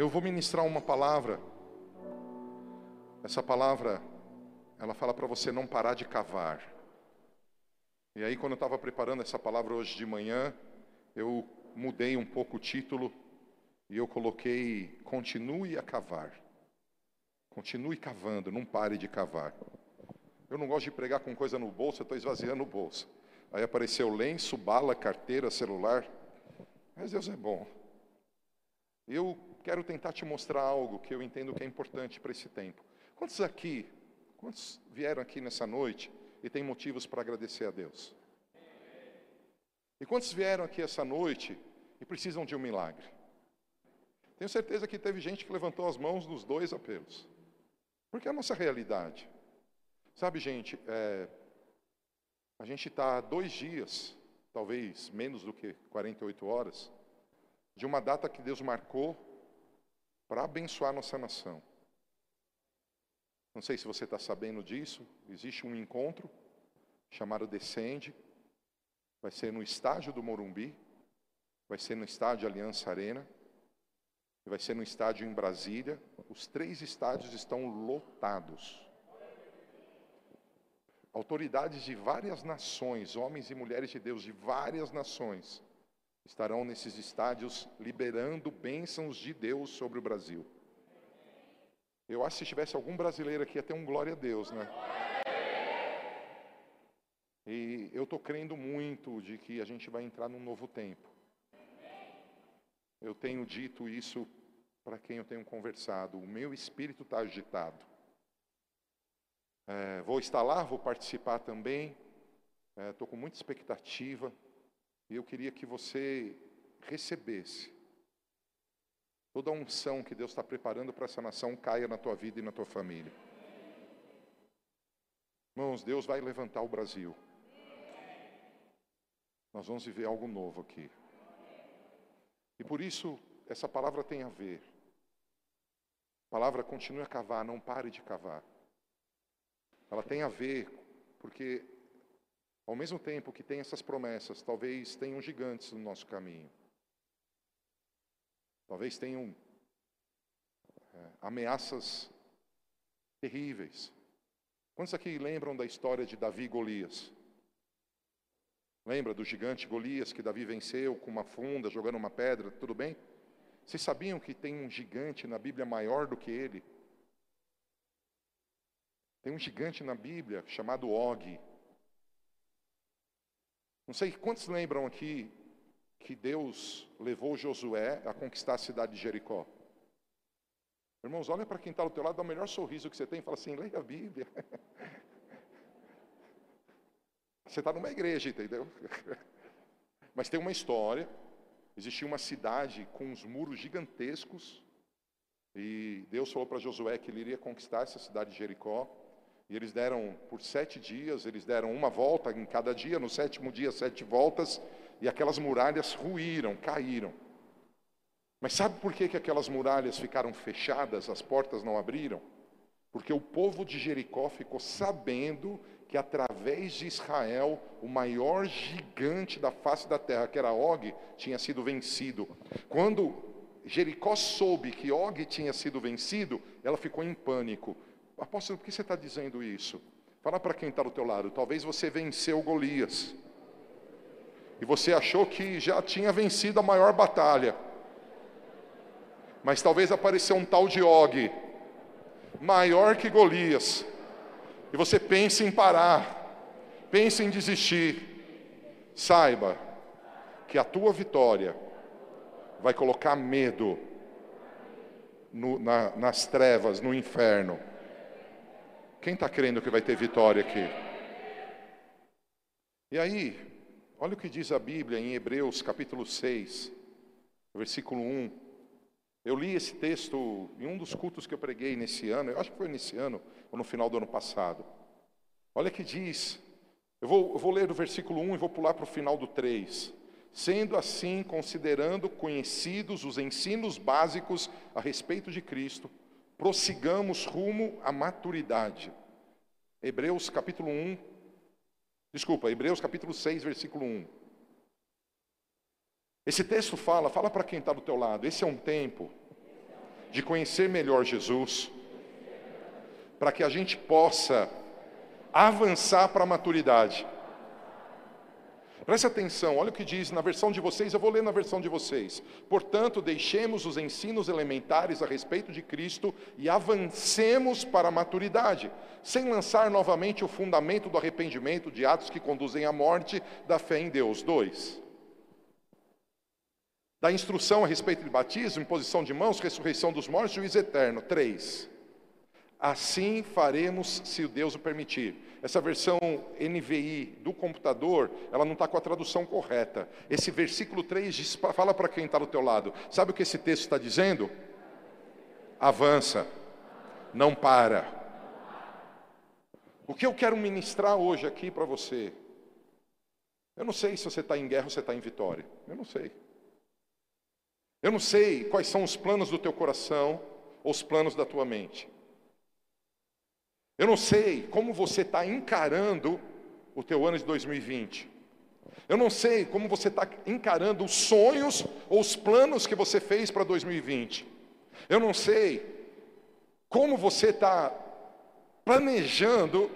Eu vou ministrar uma palavra. Essa palavra, ela fala para você não parar de cavar. E aí, quando eu estava preparando essa palavra hoje de manhã, eu mudei um pouco o título e eu coloquei: continue a cavar. Continue cavando, não pare de cavar. Eu não gosto de pregar com coisa no bolso, eu estou esvaziando o bolso. Aí apareceu lenço, bala, carteira, celular. Mas Deus é bom. Eu quero tentar te mostrar algo que eu entendo que é importante para esse tempo. Quantos aqui, quantos vieram aqui nessa noite e têm motivos para agradecer a Deus? E quantos vieram aqui essa noite e precisam de um milagre? Tenho certeza que teve gente que levantou as mãos nos dois apelos. Porque é a nossa realidade. Sabe, gente, é, a gente está dois dias, talvez menos do que 48 horas, de uma data que Deus marcou para abençoar nossa nação. Não sei se você está sabendo disso, existe um encontro chamado Descende, vai ser no estádio do Morumbi, vai ser no estádio Aliança Arena, vai ser no estádio em Brasília. Os três estádios estão lotados. Autoridades de várias nações, homens e mulheres de Deus de várias nações, estarão nesses estádios liberando bênçãos de Deus sobre o Brasil. Eu acho que se tivesse algum brasileiro aqui, ia ter um glória a Deus, né? E eu estou crendo muito de que a gente vai entrar num novo tempo. Eu tenho dito isso para quem eu tenho conversado. O meu espírito está agitado. É, vou estar lá, vou participar também. Estou é, com muita expectativa. E eu queria que você recebesse toda a unção que Deus está preparando para essa nação caia na tua vida e na tua família. Irmãos, Deus vai levantar o Brasil. Nós vamos viver algo novo aqui. E por isso, essa palavra tem a ver. A palavra continue a cavar, não pare de cavar. Ela tem a ver, porque ao mesmo tempo que tem essas promessas, talvez tenham gigantes no nosso caminho. Talvez tenham é, ameaças terríveis. Quantos aqui lembram da história de Davi e Golias? Lembra do gigante Golias que Davi venceu com uma funda, jogando uma pedra, tudo bem? Vocês sabiam que tem um gigante na Bíblia maior do que ele? Tem um gigante na Bíblia chamado Og. Não sei quantos lembram aqui que Deus levou Josué a conquistar a cidade de Jericó. Irmãos, olha para quem está ao teu lado, dá o melhor sorriso que você tem e fala assim, leia a Bíblia. Você está numa igreja, entendeu? Mas tem uma história. Existia uma cidade com uns muros gigantescos. E Deus falou para Josué que ele iria conquistar essa cidade de Jericó. E eles deram, por sete dias, eles deram uma volta em cada dia. No sétimo dia, sete voltas. E aquelas muralhas ruíram, caíram. Mas sabe por que, que aquelas muralhas ficaram fechadas, as portas não abriram? Porque o povo de Jericó ficou sabendo que através de Israel, o maior gigante da face da terra, que era Og, tinha sido vencido. Quando Jericó soube que Og tinha sido vencido, ela ficou em pânico. Apóstolo, por que você está dizendo isso? Fala para quem está do teu lado. Talvez você venceu Golias. E você achou que já tinha vencido a maior batalha. Mas talvez apareceu um tal de Og, maior que Golias e você pensa em parar, pensa em desistir, saiba que a tua vitória vai colocar medo no, na, nas trevas, no inferno. Quem está crendo que vai ter vitória aqui? E aí, olha o que diz a Bíblia em Hebreus capítulo 6, versículo 1. Eu li esse texto em um dos cultos que eu preguei nesse ano, eu acho que foi nesse ano, ou no final do ano passado. Olha que diz, eu vou, eu vou ler do versículo 1 e vou pular para o final do 3. Sendo assim, considerando conhecidos os ensinos básicos a respeito de Cristo, prossigamos rumo à maturidade. Hebreus capítulo 1, desculpa, Hebreus capítulo 6, versículo 1. Esse texto fala, fala para quem está do teu lado, esse é um tempo de conhecer melhor Jesus, para que a gente possa avançar para a maturidade. Preste atenção, olha o que diz na versão de vocês, eu vou ler na versão de vocês. Portanto, deixemos os ensinos elementares a respeito de Cristo e avancemos para a maturidade, sem lançar novamente o fundamento do arrependimento de atos que conduzem à morte da fé em Deus. 2. Da instrução a respeito de batismo, imposição de mãos, ressurreição dos mortos, juízo eterno. 3. Assim faremos, se Deus o permitir. Essa versão NVI do computador, ela não está com a tradução correta. Esse versículo 3 diz, fala para quem está do teu lado. Sabe o que esse texto está dizendo? Avança, não para. O que eu quero ministrar hoje aqui para você? Eu não sei se você está em guerra ou você está em vitória. Eu não sei. Eu não sei quais são os planos do teu coração ou os planos da tua mente. Eu não sei como você está encarando o teu ano de 2020. Eu não sei como você está encarando os sonhos ou os planos que você fez para 2020. Eu não sei como você está planejando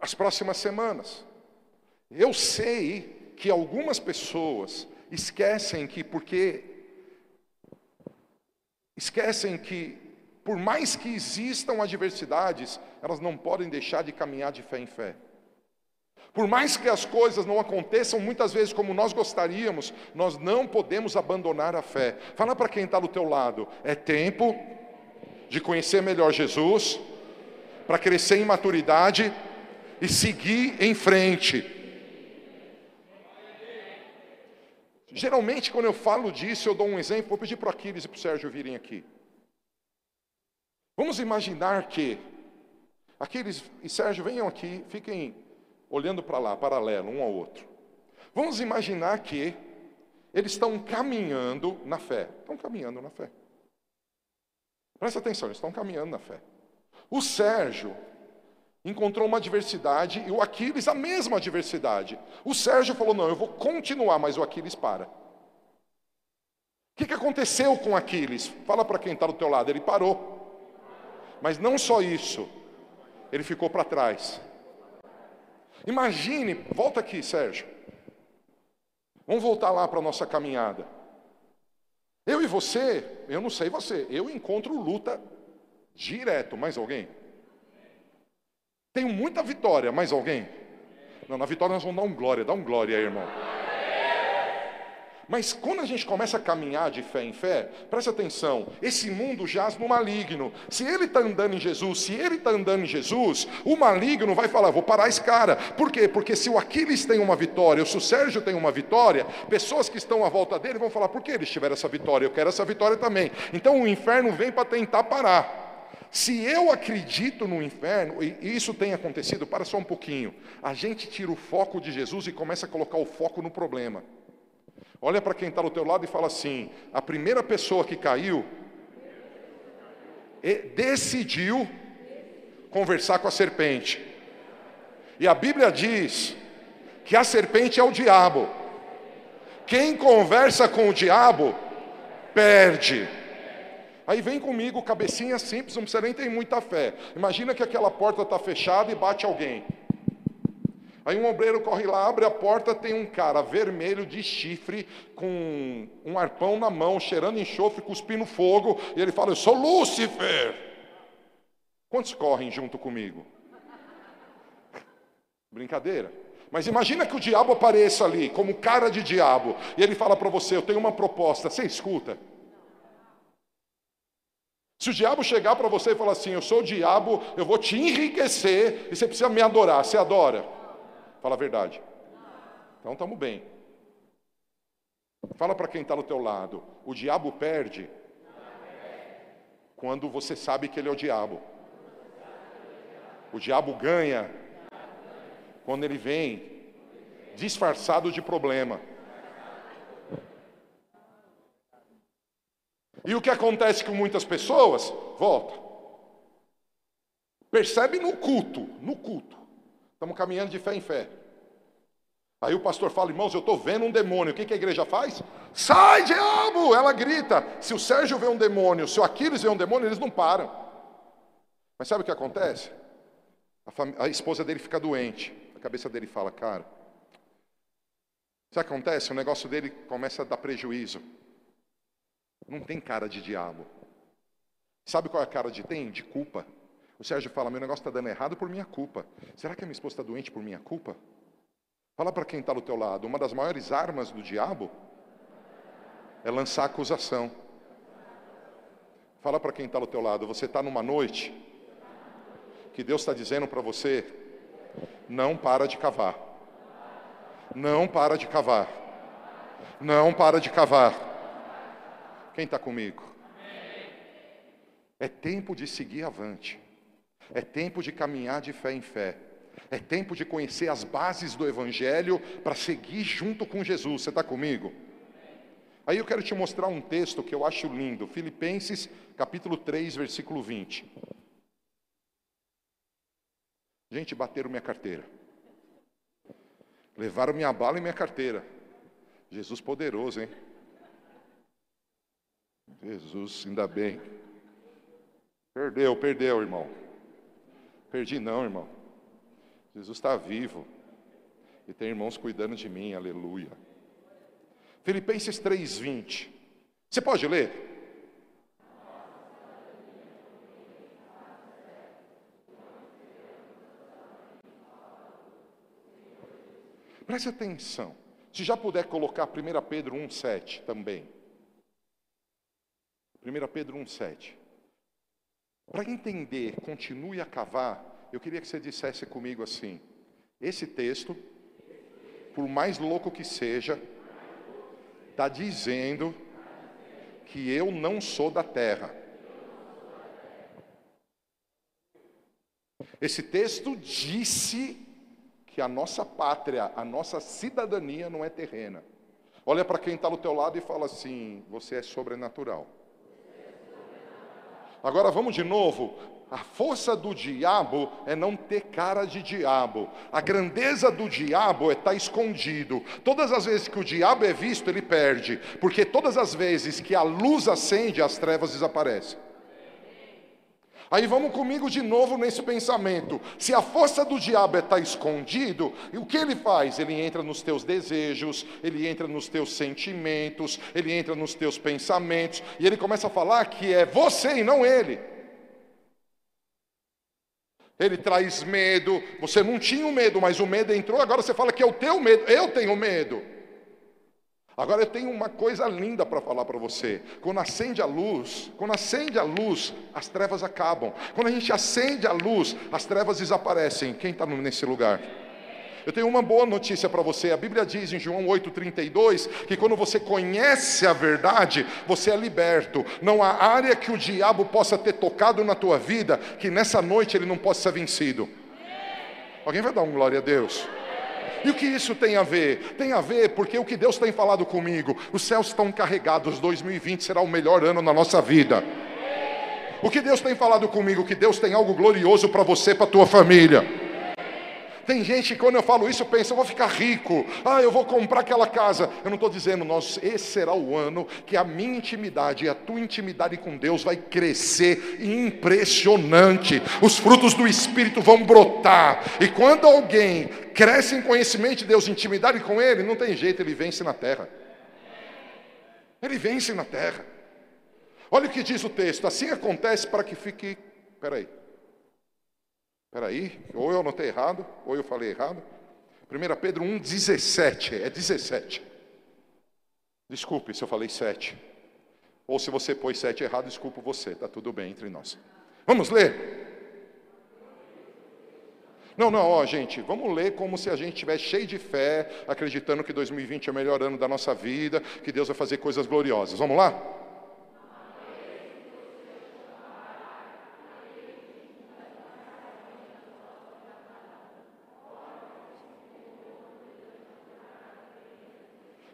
as próximas semanas. Eu sei que algumas pessoas esquecem que porque esquecem que por mais que existam adversidades, elas não podem deixar de caminhar de fé em fé. Por mais que as coisas não aconteçam muitas vezes como nós gostaríamos, nós não podemos abandonar a fé. Fala para quem está do teu lado, é tempo de conhecer melhor Jesus, para crescer em maturidade e seguir em frente. Geralmente, quando eu falo disso, eu dou um exemplo. Vou pedir para o Aquiles e para o Sérgio virem aqui. Vamos imaginar que aqueles, e Sérgio, venham aqui, fiquem olhando para lá, paralelo, um ao outro. Vamos imaginar que eles estão caminhando na fé. Estão caminhando na fé. Presta atenção, eles estão caminhando na fé. O Sérgio encontrou uma adversidade e o Aquiles a mesma adversidade. O Sérgio falou: Não, eu vou continuar, mas o Aquiles para. O que, que aconteceu com Aquiles? Fala para quem está do teu lado, ele parou. Mas não só isso, ele ficou para trás. Imagine, volta aqui, Sérgio. Vamos voltar lá para a nossa caminhada. Eu e você, eu não sei você, eu encontro luta direto. Mais alguém? Tenho muita vitória, mais alguém? Não, na vitória nós vamos dar um glória, dá um glória aí, irmão. Mas quando a gente começa a caminhar de fé em fé, presta atenção, esse mundo jaz no maligno. Se ele está andando em Jesus, se ele está andando em Jesus, o maligno vai falar: vou parar esse cara. Por quê? Porque se o Aquiles tem uma vitória, se o Sérgio tem uma vitória, pessoas que estão à volta dele vão falar: por que eles tiveram essa vitória? Eu quero essa vitória também. Então o inferno vem para tentar parar. Se eu acredito no inferno, e isso tem acontecido, para só um pouquinho, a gente tira o foco de Jesus e começa a colocar o foco no problema. Olha para quem está do teu lado e fala assim: a primeira pessoa que caiu decidiu conversar com a serpente. E a Bíblia diz que a serpente é o diabo. Quem conversa com o diabo perde. Aí vem comigo, cabecinha simples, não precisa nem ter muita fé. Imagina que aquela porta está fechada e bate alguém. Aí um obreiro corre lá, abre a porta, tem um cara vermelho de chifre, com um arpão na mão, cheirando enxofre, cuspindo fogo, e ele fala: Eu sou Lúcifer. Quantos correm junto comigo? Brincadeira. Mas imagina que o diabo apareça ali, como cara de diabo, e ele fala para você: Eu tenho uma proposta, você escuta. Se o diabo chegar para você e falar assim: Eu sou o diabo, eu vou te enriquecer, e você precisa me adorar, você adora? Fala a verdade. Então estamos bem. Fala para quem está do teu lado. O diabo perde quando você sabe que ele é o diabo. O diabo ganha quando ele vem disfarçado de problema. E o que acontece com muitas pessoas? Volta. Percebe no culto, no culto. Estamos caminhando de fé em fé. Aí o pastor fala, irmãos, eu estou vendo um demônio. O que, que a igreja faz? Sai, diabo! Ela grita. Se o Sérgio vê um demônio, se o Aquiles vê um demônio, eles não param. Mas sabe o que acontece? A, a esposa dele fica doente. A cabeça dele fala, cara. Sabe o que acontece? O negócio dele começa a dar prejuízo. Não tem cara de diabo. Sabe qual é a cara de tem? De culpa. O Sérgio fala: meu negócio está dando errado por minha culpa. Será que a minha esposa está doente por minha culpa? Fala para quem está do teu lado. Uma das maiores armas do diabo é lançar acusação. Fala para quem está do teu lado. Você está numa noite que Deus está dizendo para você: não para de cavar. Não para de cavar. Não para de cavar. Quem está comigo? É tempo de seguir avante. É tempo de caminhar de fé em fé. É tempo de conhecer as bases do Evangelho para seguir junto com Jesus. Você está comigo? Aí eu quero te mostrar um texto que eu acho lindo. Filipenses, capítulo 3, versículo 20. Gente, bateram minha carteira. Levaram minha bala e minha carteira. Jesus poderoso, hein? Jesus, ainda bem. Perdeu, perdeu, irmão. Perdi não, irmão. Jesus está vivo. E tem irmãos cuidando de mim, aleluia. Filipenses 3,20. Você pode ler? Preste atenção. Se já puder colocar 1 Pedro 1,7 também. 1 Pedro 1,7. Para entender, continue a cavar, eu queria que você dissesse comigo assim: esse texto, por mais louco que seja, está dizendo que eu não sou da terra. Esse texto disse que a nossa pátria, a nossa cidadania não é terrena. Olha para quem está do teu lado e fala assim: você é sobrenatural. Agora vamos de novo. A força do diabo é não ter cara de diabo. A grandeza do diabo é estar tá escondido. Todas as vezes que o diabo é visto, ele perde. Porque todas as vezes que a luz acende, as trevas desaparecem. Aí vamos comigo de novo nesse pensamento. Se a força do diabo é estar tá escondido, o que ele faz? Ele entra nos teus desejos, ele entra nos teus sentimentos, ele entra nos teus pensamentos, e ele começa a falar que é você e não ele. Ele traz medo, você não tinha o medo, mas o medo entrou, agora você fala que é o teu medo, eu tenho medo. Agora eu tenho uma coisa linda para falar para você. Quando acende a luz, quando acende a luz, as trevas acabam. Quando a gente acende a luz, as trevas desaparecem. Quem está nesse lugar? Eu tenho uma boa notícia para você. A Bíblia diz em João 8,32 que quando você conhece a verdade, você é liberto. Não há área que o diabo possa ter tocado na tua vida que nessa noite ele não possa ser vencido. Alguém vai dar um glória a Deus? E o que isso tem a ver? Tem a ver porque o que Deus tem falado comigo, os céus estão carregados, 2020 será o melhor ano na nossa vida. O que Deus tem falado comigo, que Deus tem algo glorioso para você, para tua família. Tem gente que quando eu falo isso pensa, eu vou ficar rico, ah, eu vou comprar aquela casa. Eu não estou dizendo, nós, esse será o ano que a minha intimidade e a tua intimidade com Deus vai crescer impressionante. Os frutos do Espírito vão brotar. E quando alguém cresce em conhecimento de Deus, intimidade com Ele, não tem jeito, ele vence na terra. Ele vence na terra. Olha o que diz o texto: assim acontece para que fique. Peraí. Espera aí, ou eu anotei errado, ou eu falei errado. 1 Pedro 1, 17, é 17. Desculpe se eu falei 7. Ou se você pôs 7 errado, desculpa você, está tudo bem entre nós. Vamos ler? Não, não, ó, gente, vamos ler como se a gente estivesse cheio de fé, acreditando que 2020 é o melhor ano da nossa vida, que Deus vai fazer coisas gloriosas. Vamos lá?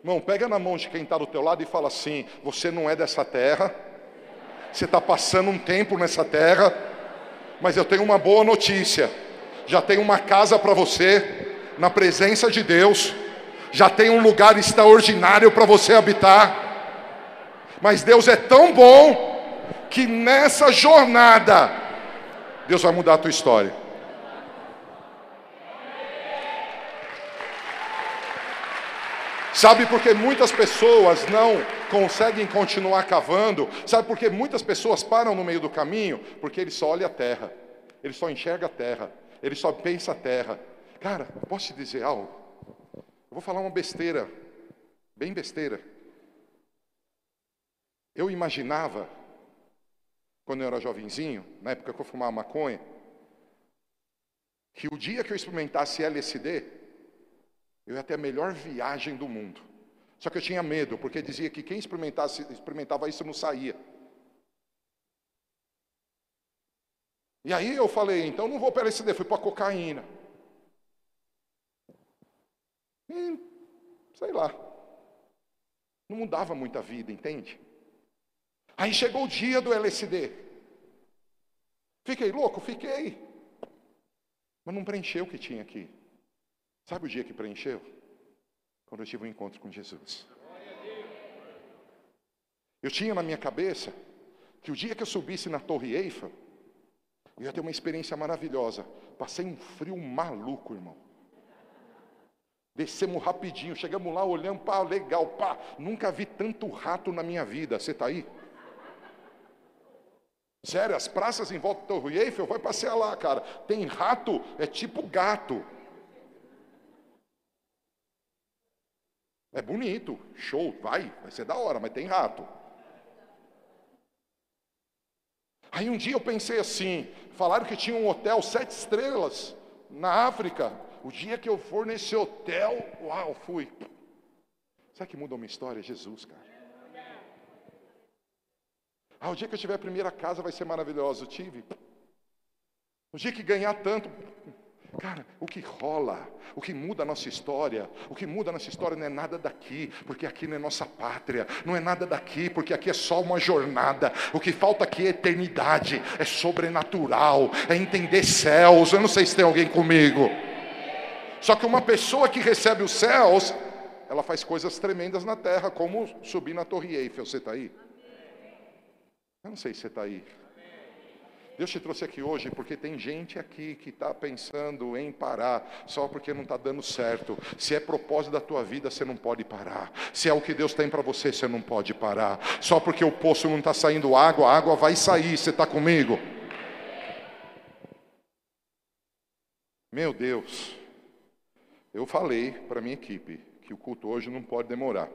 Irmão, pega na mão de quem está do teu lado e fala assim: você não é dessa terra, você está passando um tempo nessa terra, mas eu tenho uma boa notícia. Já tem uma casa para você, na presença de Deus, já tem um lugar extraordinário para você habitar. Mas Deus é tão bom que nessa jornada, Deus vai mudar a tua história. Sabe por que muitas pessoas não conseguem continuar cavando? Sabe por que muitas pessoas param no meio do caminho? Porque ele só olha a terra, ele só enxerga a terra, ele só pensa a terra. Cara, posso te dizer algo? Eu vou falar uma besteira, bem besteira. Eu imaginava, quando eu era jovenzinho, na época que eu fumava maconha, que o dia que eu experimentasse LSD, eu ia ter a melhor viagem do mundo. Só que eu tinha medo, porque dizia que quem experimentasse, experimentava isso não saía. E aí eu falei, então não vou para LSD, fui para cocaína. E, sei lá. Não mudava muita vida, entende? Aí chegou o dia do LSD. Fiquei louco? Fiquei. Mas não preencheu o que tinha aqui. Sabe o dia que preencheu? Quando eu tive um encontro com Jesus. Eu tinha na minha cabeça que o dia que eu subisse na Torre Eiffel, eu ia ter uma experiência maravilhosa. Passei um frio maluco, irmão. Descemos rapidinho, chegamos lá, olhamos, pá, legal, pá. Nunca vi tanto rato na minha vida. Você está aí? Sério, as praças em volta do Torre Eiffel, vai passear lá, cara. Tem rato, é tipo gato. É bonito, show, vai, vai ser da hora, mas tem rato. Aí um dia eu pensei assim, falaram que tinha um hotel sete estrelas na África. O dia que eu for nesse hotel, uau, fui. Sabe que muda uma história? Jesus, cara. Ah, o dia que eu tiver a primeira casa vai ser maravilhoso. Eu tive. O dia que ganhar tanto. Cara, o que rola, o que muda a nossa história, o que muda a nossa história não é nada daqui, porque aqui não é nossa pátria, não é nada daqui, porque aqui é só uma jornada. O que falta aqui é eternidade, é sobrenatural, é entender céus. Eu não sei se tem alguém comigo. Só que uma pessoa que recebe os céus, ela faz coisas tremendas na terra, como subir na Torre Eiffel. Você está aí? Eu não sei se você está aí. Deus te trouxe aqui hoje porque tem gente aqui que está pensando em parar só porque não está dando certo. Se é propósito da tua vida, você não pode parar. Se é o que Deus tem para você, você não pode parar. Só porque o poço não está saindo água, a água vai sair. Você está comigo? Meu Deus, eu falei para minha equipe que o culto hoje não pode demorar.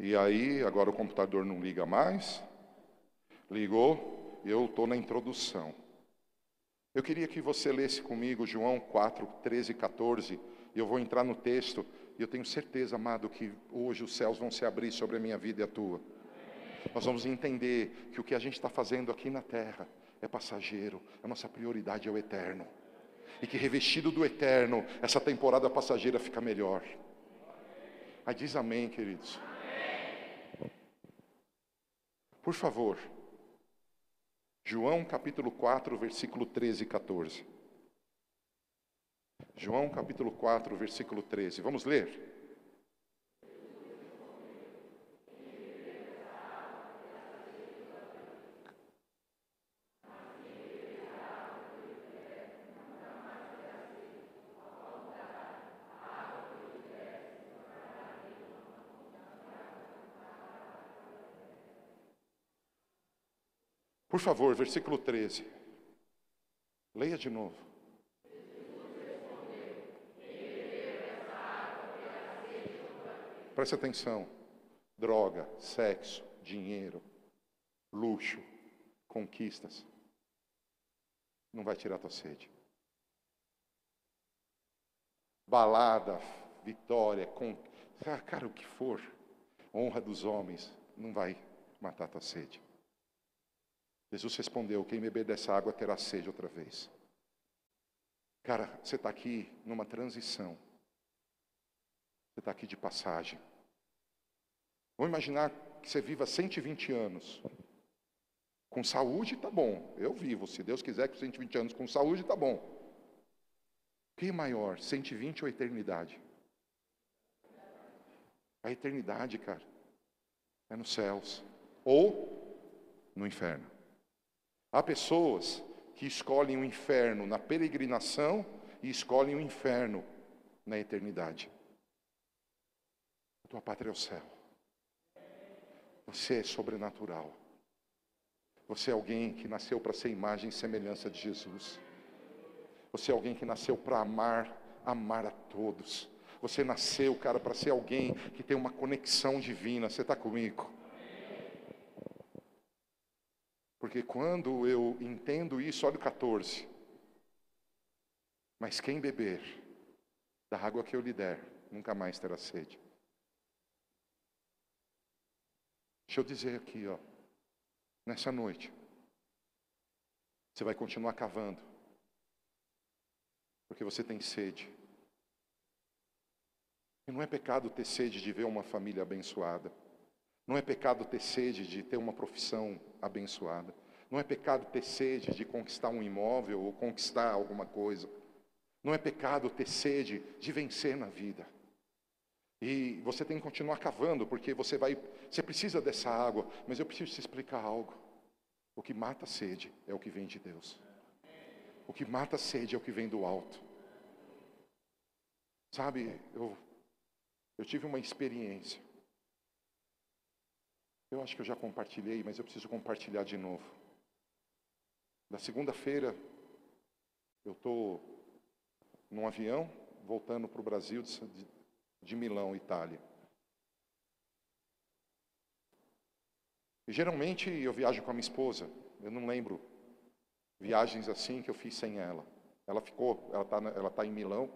E aí, agora o computador não liga mais, ligou, eu estou na introdução. Eu queria que você lesse comigo João 4, 13 e 14, e eu vou entrar no texto, e eu tenho certeza, amado, que hoje os céus vão se abrir sobre a minha vida e a tua. Nós vamos entender que o que a gente está fazendo aqui na terra é passageiro, a nossa prioridade é o eterno. E que revestido do eterno, essa temporada passageira fica melhor. Aí diz amém, queridos. Por favor. João capítulo 4, versículo 13 e 14. João capítulo 4, versículo 13. Vamos ler? Por favor, versículo 13. Leia de novo. Preste atenção. Droga, sexo, dinheiro, luxo, conquistas. Não vai tirar tua sede. Balada, vitória, com... Ah, cara, o que for, honra dos homens, não vai matar tua sede. Jesus respondeu: Quem beber dessa água terá sede outra vez. Cara, você está aqui numa transição. Você está aqui de passagem. Vamos imaginar que você viva 120 anos. Com saúde está bom. Eu vivo. Se Deus quiser que 120 anos com saúde está bom. Quem é maior, 120 ou eternidade? A eternidade, cara, é nos céus ou no inferno. Há pessoas que escolhem o inferno na peregrinação e escolhem o inferno na eternidade. A tua pátria é o céu. Você é sobrenatural. Você é alguém que nasceu para ser imagem e semelhança de Jesus. Você é alguém que nasceu para amar, amar a todos. Você nasceu, cara, para ser alguém que tem uma conexão divina. Você está comigo? Porque quando eu entendo isso, olha o 14. Mas quem beber da água que eu lhe der, nunca mais terá sede. Deixa eu dizer aqui, ó, nessa noite, você vai continuar cavando, porque você tem sede. E não é pecado ter sede de ver uma família abençoada. Não é pecado ter sede de ter uma profissão abençoada. Não é pecado ter sede de conquistar um imóvel ou conquistar alguma coisa. Não é pecado ter sede de vencer na vida. E você tem que continuar cavando, porque você vai, você precisa dessa água, mas eu preciso te explicar algo. O que mata a sede é o que vem de Deus. O que mata a sede é o que vem do alto. Sabe, eu, eu tive uma experiência. Eu acho que eu já compartilhei, mas eu preciso compartilhar de novo. Na segunda-feira, eu estou num avião voltando para o Brasil de, de Milão, Itália. E, geralmente eu viajo com a minha esposa. Eu não lembro viagens assim que eu fiz sem ela. Ela ficou, ela está ela tá em Milão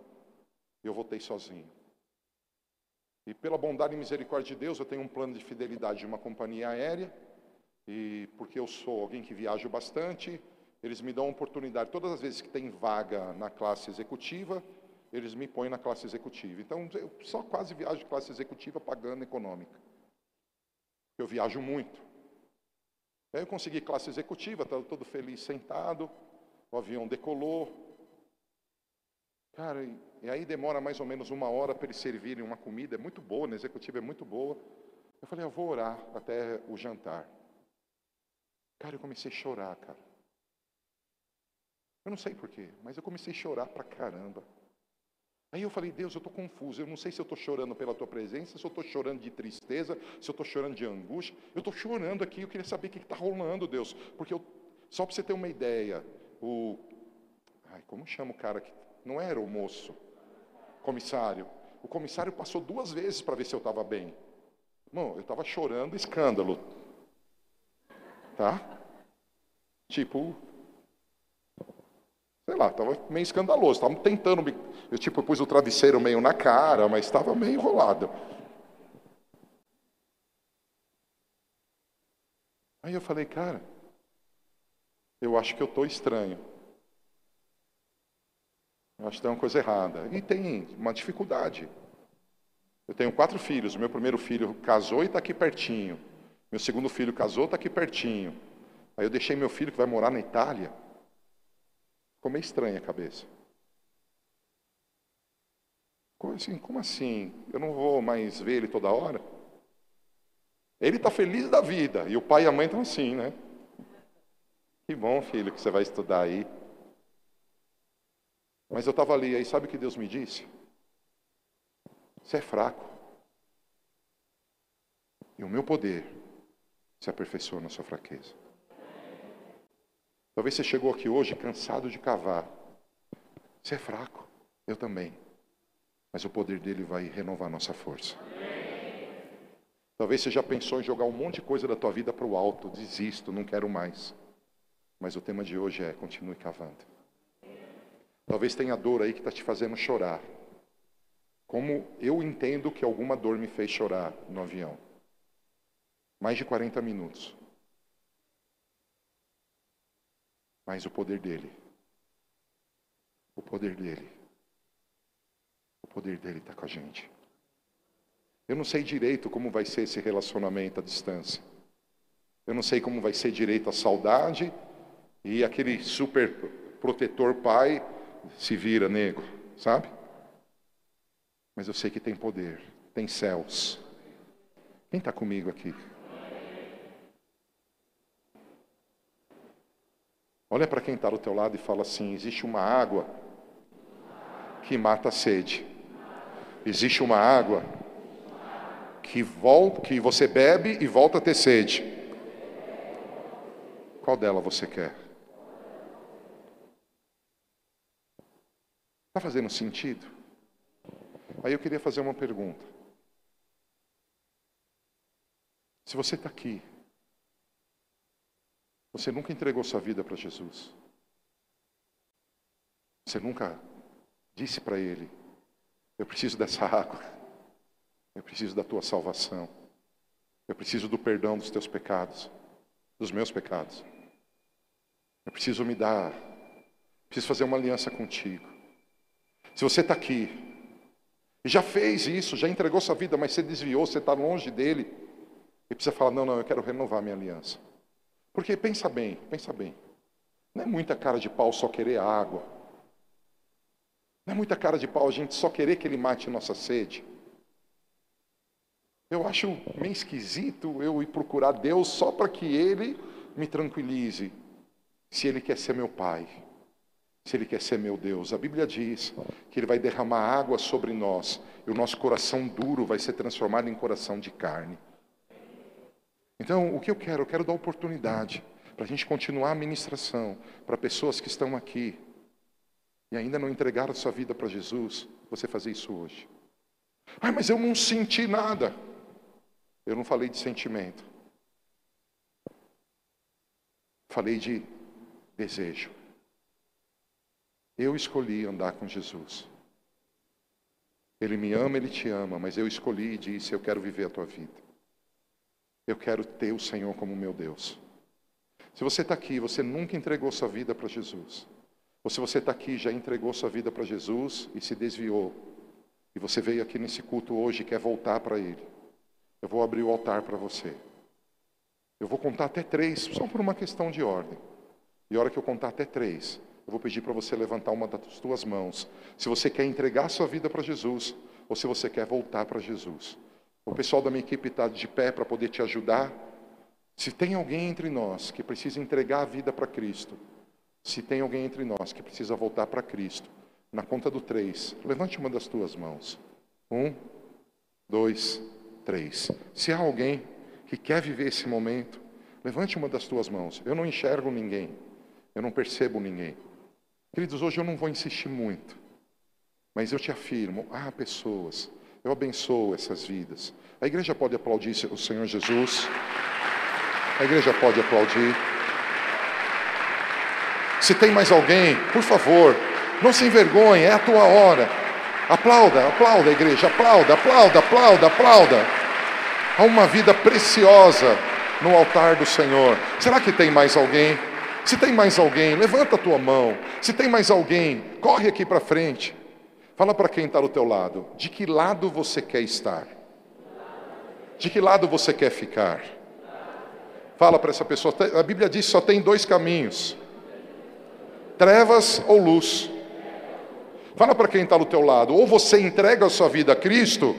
e eu voltei sozinho. E pela bondade e misericórdia de Deus, eu tenho um plano de fidelidade de uma companhia aérea. E porque eu sou alguém que viajo bastante, eles me dão oportunidade. Todas as vezes que tem vaga na classe executiva, eles me põem na classe executiva. Então, eu só quase viajo de classe executiva pagando econômica. Eu viajo muito. Aí eu consegui classe executiva, estava todo feliz sentado, o avião decolou. Cara, e aí demora mais ou menos uma hora para eles servirem uma comida, é muito boa, na executiva é muito boa. Eu falei, eu vou orar até o jantar. Cara, eu comecei a chorar, cara. Eu não sei porquê, mas eu comecei a chorar pra caramba. Aí eu falei, Deus, eu estou confuso. Eu não sei se eu estou chorando pela tua presença, se eu estou chorando de tristeza, se eu estou chorando de angústia. Eu estou chorando aqui, eu queria saber o que está rolando, Deus. Porque eu, só para você ter uma ideia, o. Ai, como chama o cara que. Não era o moço, comissário. O comissário passou duas vezes para ver se eu estava bem. Não, eu estava chorando escândalo. Tá? Tipo, sei lá, estava meio escandaloso. Estavam tentando me. Eu tipo, pus o travesseiro meio na cara, mas estava meio enrolado. Aí eu falei, cara, eu acho que eu estou estranho. Acho que tem uma coisa errada. E tem uma dificuldade. Eu tenho quatro filhos. Meu primeiro filho casou e está aqui pertinho. Meu segundo filho casou, está aqui pertinho. Aí eu deixei meu filho que vai morar na Itália. Ficou meio estranha a cabeça. Como assim? Como assim? Eu não vou mais ver ele toda hora? Ele está feliz da vida. E o pai e a mãe estão assim, né? Que bom, filho, que você vai estudar aí. Mas eu estava ali, aí sabe o que Deus me disse? Você é fraco. E o meu poder se aperfeiçoa na sua fraqueza. Talvez você chegou aqui hoje cansado de cavar. Você é fraco, eu também. Mas o poder dele vai renovar nossa força. Talvez você já pensou em jogar um monte de coisa da tua vida para o alto, desisto, não quero mais. Mas o tema de hoje é continue cavando. Talvez tenha dor aí que está te fazendo chorar. Como eu entendo que alguma dor me fez chorar no avião. Mais de 40 minutos. Mas o poder dele, o poder dele, o poder dele está com a gente. Eu não sei direito como vai ser esse relacionamento à distância. Eu não sei como vai ser direito a saudade e aquele super protetor pai se vira nego, sabe? Mas eu sei que tem poder, tem céus Quem está comigo aqui? Olha para quem está do teu lado e fala assim: existe uma água que mata a sede. Existe uma água que, volta, que você bebe e volta a ter sede. Qual dela você quer? Está fazendo sentido? Aí eu queria fazer uma pergunta. Se você está aqui, você nunca entregou sua vida para Jesus. Você nunca disse para Ele: Eu preciso dessa água. Eu preciso da tua salvação. Eu preciso do perdão dos teus pecados, dos meus pecados. Eu preciso me dar, preciso fazer uma aliança contigo. Se você está aqui já fez isso, já entregou sua vida, mas você desviou, você está longe dele, e precisa falar: não, não, eu quero renovar minha aliança. Porque pensa bem, pensa bem. Não é muita cara de pau só querer água. Não é muita cara de pau a gente só querer que ele mate nossa sede. Eu acho meio esquisito eu ir procurar Deus só para que Ele me tranquilize, se Ele quer ser meu Pai se Ele quer ser meu Deus. A Bíblia diz que Ele vai derramar água sobre nós e o nosso coração duro vai ser transformado em coração de carne. Então, o que eu quero? Eu quero dar oportunidade para a gente continuar a ministração para pessoas que estão aqui e ainda não entregaram sua vida para Jesus. Você fazer isso hoje. Ah, mas eu não senti nada. Eu não falei de sentimento. Falei de desejo. Eu escolhi andar com Jesus. Ele me ama, ele te ama, mas eu escolhi e disse: Eu quero viver a tua vida. Eu quero ter o Senhor como meu Deus. Se você está aqui, você nunca entregou sua vida para Jesus. Ou se você está aqui, já entregou sua vida para Jesus e se desviou. E você veio aqui nesse culto hoje e quer voltar para Ele. Eu vou abrir o altar para você. Eu vou contar até três, só por uma questão de ordem. E a hora que eu contar até três, eu vou pedir para você levantar uma das suas mãos. Se você quer entregar a sua vida para Jesus, ou se você quer voltar para Jesus. O pessoal da minha equipe está de pé para poder te ajudar. Se tem alguém entre nós que precisa entregar a vida para Cristo, se tem alguém entre nós que precisa voltar para Cristo, na conta do três, levante uma das tuas mãos. Um, dois, três. Se há alguém que quer viver esse momento, levante uma das tuas mãos. Eu não enxergo ninguém, eu não percebo ninguém. Queridos, hoje eu não vou insistir muito, mas eu te afirmo: há pessoas, eu abençoo essas vidas. A igreja pode aplaudir o Senhor Jesus, a igreja pode aplaudir. Se tem mais alguém, por favor, não se envergonhe, é a tua hora. Aplauda, aplauda, igreja, aplauda, aplauda, aplauda, aplauda. Há uma vida preciosa no altar do Senhor. Será que tem mais alguém? Se tem mais alguém, levanta a tua mão. Se tem mais alguém, corre aqui para frente. Fala para quem está do teu lado. De que lado você quer estar? De que lado você quer ficar? Fala para essa pessoa. A Bíblia diz que só tem dois caminhos: trevas ou luz. Fala para quem está do teu lado. Ou você entrega a sua vida a Cristo,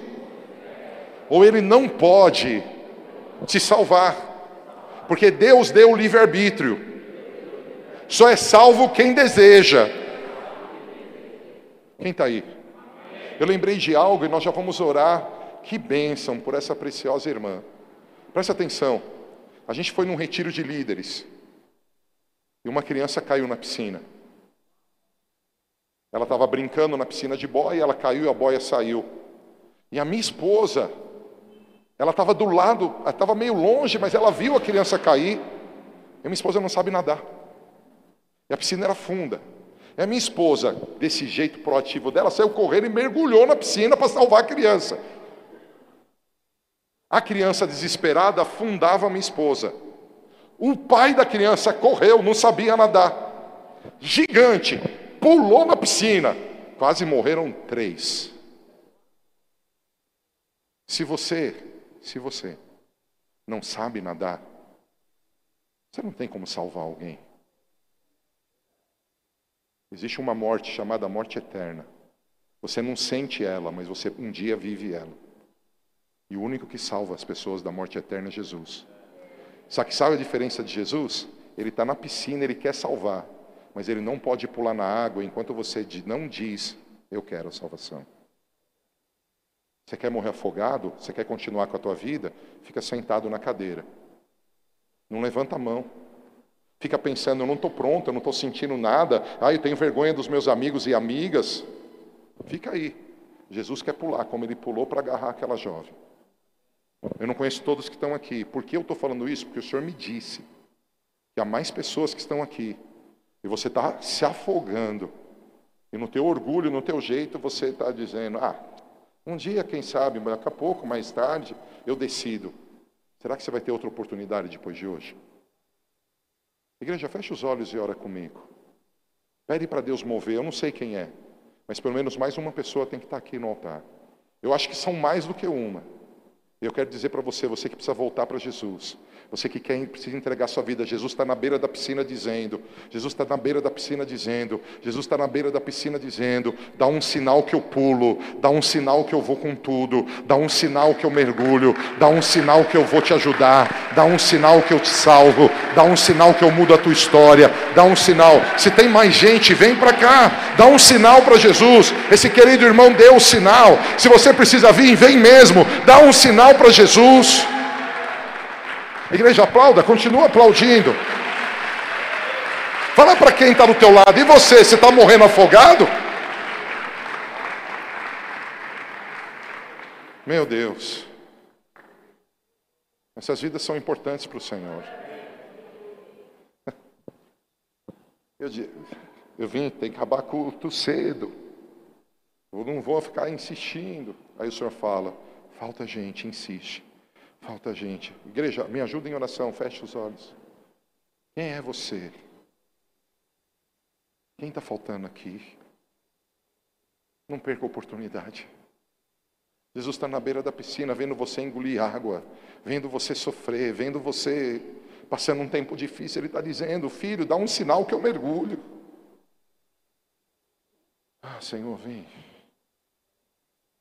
ou Ele não pode te salvar, porque Deus deu o livre-arbítrio. Só é salvo quem deseja. Quem está aí? Eu lembrei de algo e nós já vamos orar. Que bênção por essa preciosa irmã. Presta atenção. A gente foi num retiro de líderes. E uma criança caiu na piscina. Ela estava brincando na piscina de boia, ela caiu e a boia saiu. E a minha esposa, ela estava do lado, estava meio longe, mas ela viu a criança cair. E minha esposa não sabe nadar. E a piscina era funda. E a minha esposa, desse jeito proativo dela, saiu correndo e mergulhou na piscina para salvar a criança. A criança desesperada afundava a minha esposa. O pai da criança correu, não sabia nadar. Gigante, pulou na piscina. Quase morreram três. Se você, se você não sabe nadar, você não tem como salvar alguém. Existe uma morte chamada morte eterna. Você não sente ela, mas você um dia vive ela. E o único que salva as pessoas da morte eterna é Jesus. Só que sabe a diferença de Jesus? Ele está na piscina, ele quer salvar, mas ele não pode pular na água enquanto você não diz, eu quero a salvação. Você quer morrer afogado? Você quer continuar com a tua vida? Fica sentado na cadeira. Não levanta a mão. Fica pensando, eu não estou pronto, eu não estou sentindo nada. Ah, eu tenho vergonha dos meus amigos e amigas. Fica aí. Jesus quer pular, como ele pulou para agarrar aquela jovem. Eu não conheço todos que estão aqui. Por que eu estou falando isso? Porque o Senhor me disse que há mais pessoas que estão aqui. E você está se afogando. E no teu orgulho, no teu jeito, você está dizendo, ah, um dia, quem sabe, daqui a pouco, mais tarde, eu decido. Será que você vai ter outra oportunidade depois de hoje? Igreja, fecha os olhos e ora comigo. Pede para Deus mover. Eu não sei quem é, mas pelo menos mais uma pessoa tem que estar aqui no altar. Eu acho que são mais do que uma. Eu quero dizer para você, você que precisa voltar para Jesus, você que quer, precisa entregar sua vida, Jesus está na beira da piscina dizendo, Jesus está na beira da piscina dizendo, Jesus está na beira da piscina dizendo, dá um sinal que eu pulo, dá um sinal que eu vou com tudo, dá um sinal que eu mergulho, dá um sinal que eu vou te ajudar, dá um sinal que eu te salvo, dá um sinal que eu mudo a tua história, dá um sinal. Se tem mais gente, vem para cá, dá um sinal para Jesus. Esse querido irmão deu o sinal. Se você precisa vir, vem mesmo, dá um sinal para Jesus. Igreja aplauda, continua aplaudindo. Fala para quem está do teu lado, e você, você está morrendo afogado? Meu Deus. Essas vidas são importantes para o Senhor. Eu, eu vim, tem que acabar culto cedo. Eu não vou ficar insistindo. Aí o Senhor fala, falta gente, insiste. Falta gente. Igreja, me ajuda em oração, feche os olhos. Quem é você? Quem está faltando aqui? Não perca a oportunidade. Jesus está na beira da piscina, vendo você engolir água, vendo você sofrer, vendo você passando um tempo difícil. Ele está dizendo: Filho, dá um sinal que eu mergulho. Ah, Senhor, vem.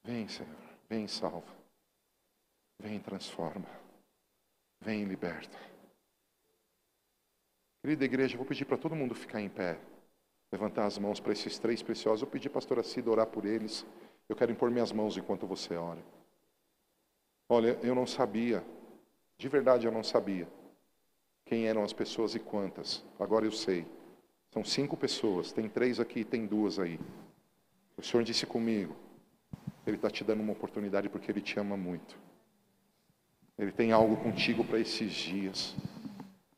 Vem, Senhor. Vem, salva. Vem e transforma. Vem e liberta. Querida igreja, vou pedir para todo mundo ficar em pé. Levantar as mãos para esses três preciosos. Eu pedi a pastora Cida orar por eles. Eu quero impor minhas mãos enquanto você ora. Olha, eu não sabia, de verdade eu não sabia quem eram as pessoas e quantas. Agora eu sei. São cinco pessoas, tem três aqui, tem duas aí. O Senhor disse comigo, Ele está te dando uma oportunidade porque Ele te ama muito. Ele tem algo contigo para esses dias.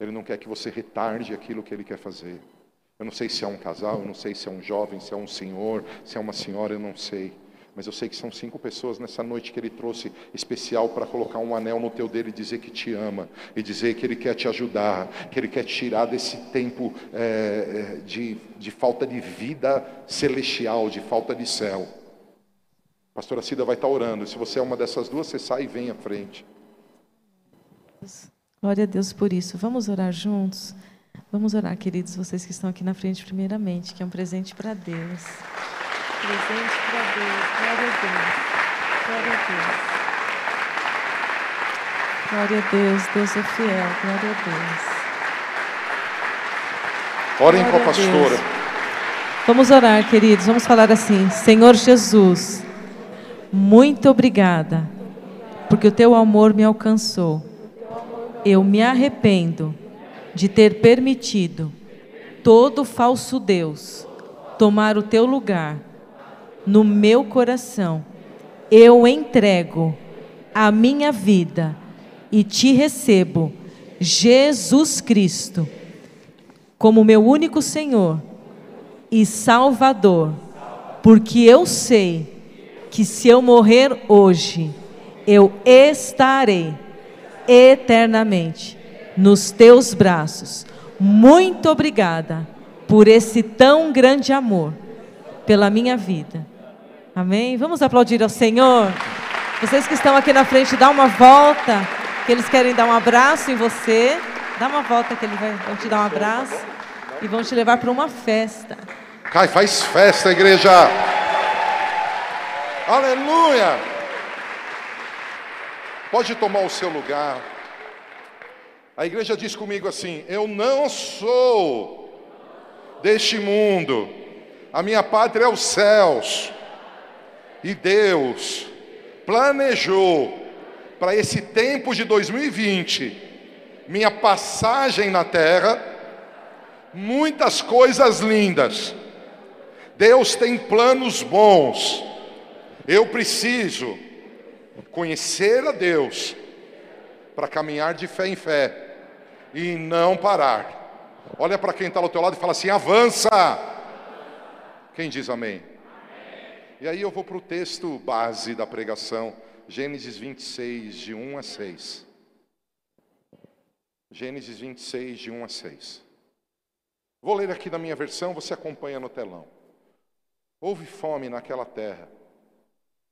Ele não quer que você retarde aquilo que ele quer fazer. Eu não sei se é um casal, eu não sei se é um jovem, se é um senhor, se é uma senhora, eu não sei. Mas eu sei que são cinco pessoas nessa noite que ele trouxe especial para colocar um anel no teu dedo e dizer que te ama, e dizer que ele quer te ajudar, que ele quer tirar desse tempo é, de, de falta de vida celestial, de falta de céu. A pastora Cida vai estar orando. Se você é uma dessas duas, você sai e vem à frente. Glória a Deus por isso. Vamos orar juntos? Vamos orar, queridos, vocês que estão aqui na frente, primeiramente, que é um presente para Deus. Presente para Deus. Glória a Deus. Glória a Deus. Glória a Deus. Deus é fiel. Glória a Deus. Orem com a pastora. Vamos orar, queridos. Vamos falar assim: Senhor Jesus, muito obrigada, porque o teu amor me alcançou eu me arrependo de ter permitido todo falso Deus tomar o teu lugar no meu coração. Eu entrego a minha vida e te recebo, Jesus Cristo, como meu único Senhor e Salvador, porque eu sei que se eu morrer hoje, eu estarei eternamente nos teus braços. Muito obrigada por esse tão grande amor pela minha vida. Amém? Vamos aplaudir ao Senhor. Vocês que estão aqui na frente, dá uma volta, que eles querem dar um abraço em você. Dá uma volta que eles vão te dar um abraço e vão te levar para uma festa. Cai, faz festa, igreja. Aleluia. Pode tomar o seu lugar. A igreja diz comigo assim: Eu não sou deste mundo, a minha pátria é os céus. E Deus planejou para esse tempo de 2020, minha passagem na terra, muitas coisas lindas. Deus tem planos bons. Eu preciso conhecer a Deus para caminhar de fé em fé e não parar. Olha para quem está ao teu lado e fala assim: avança. Quem diz amém? E aí eu vou para o texto base da pregação, Gênesis 26, de 1 a 6. Gênesis 26, de 1 a 6. Vou ler aqui na minha versão, você acompanha no telão. Houve fome naquela terra,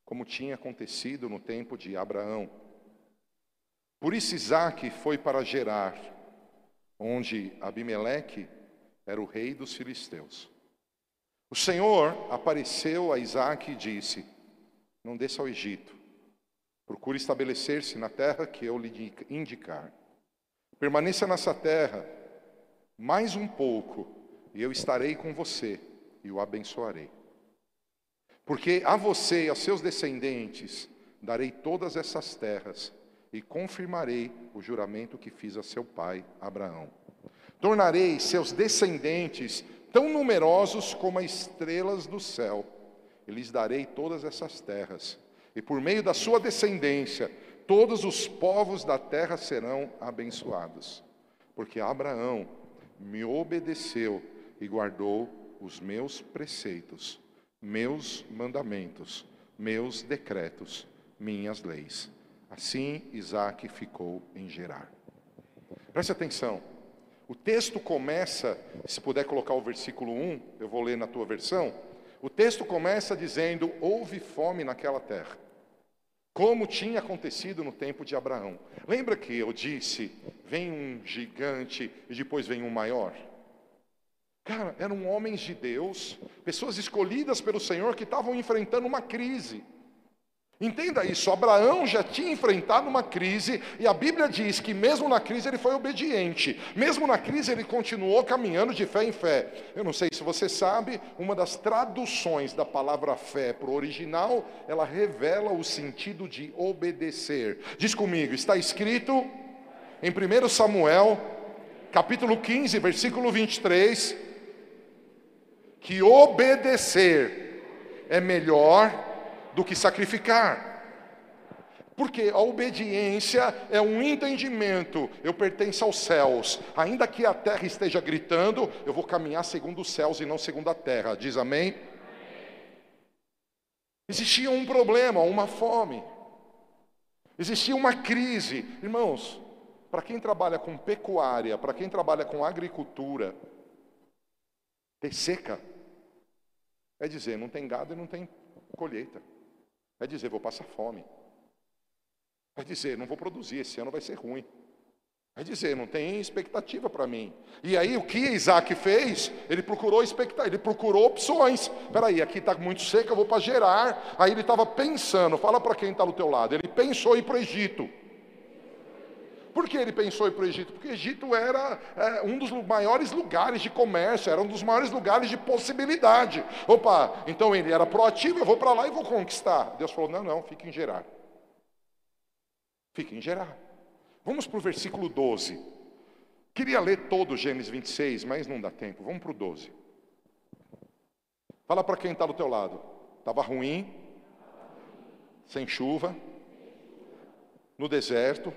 como tinha acontecido no tempo de Abraão. Por isso Isaac foi para Gerar, onde Abimeleque era o rei dos filisteus. O Senhor apareceu a Isaac e disse: Não desça ao Egito, procure estabelecer-se na terra que eu lhe indicar. Permaneça nessa terra mais um pouco, e eu estarei com você e o abençoarei. Porque a você e aos seus descendentes darei todas essas terras e confirmarei o juramento que fiz a seu pai Abraão. Tornarei seus descendentes tão numerosos como as estrelas do céu. E lhes darei todas essas terras, e por meio da sua descendência, todos os povos da terra serão abençoados. Porque Abraão me obedeceu e guardou os meus preceitos, meus mandamentos, meus decretos, minhas leis. Assim Isaac ficou em Gerar. Preste atenção. O texto começa, se puder colocar o versículo 1, eu vou ler na tua versão. O texto começa dizendo: Houve fome naquela terra, como tinha acontecido no tempo de Abraão. Lembra que eu disse: vem um gigante e depois vem um maior? Cara, eram homens de Deus, pessoas escolhidas pelo Senhor que estavam enfrentando uma crise. Entenda isso, Abraão já tinha enfrentado uma crise e a Bíblia diz que mesmo na crise ele foi obediente, mesmo na crise ele continuou caminhando de fé em fé. Eu não sei se você sabe, uma das traduções da palavra fé para o original, ela revela o sentido de obedecer. Diz comigo, está escrito em 1 Samuel, capítulo 15, versículo 23, que obedecer é melhor do que sacrificar. Porque a obediência é um entendimento, eu pertenço aos céus, ainda que a terra esteja gritando, eu vou caminhar segundo os céus e não segundo a terra. Diz amém? Existia um problema, uma fome, existia uma crise. Irmãos, para quem trabalha com pecuária, para quem trabalha com agricultura, ter seca é dizer, não tem gado e não tem colheita. Vai dizer, vou passar fome. Vai dizer, não vou produzir, esse ano vai ser ruim. Vai dizer, não tem expectativa para mim. E aí o que Isaac fez? Ele procurou expectativa, ele procurou opções. Espera aí, aqui está muito seco, eu vou para gerar. Aí ele estava pensando, fala para quem está do teu lado. Ele pensou em ir para o Egito. Por que ele pensou em ir para o Egito? Porque o Egito era é, um dos maiores lugares de comércio, era um dos maiores lugares de possibilidade. Opa, então ele era proativo, eu vou para lá e vou conquistar. Deus falou: não, não, fique em Gerar. Fique em Gerar. Vamos para o versículo 12. Queria ler todo Gênesis 26, mas não dá tempo. Vamos para o 12. Fala para quem está do teu lado. Estava ruim, sem chuva, no deserto,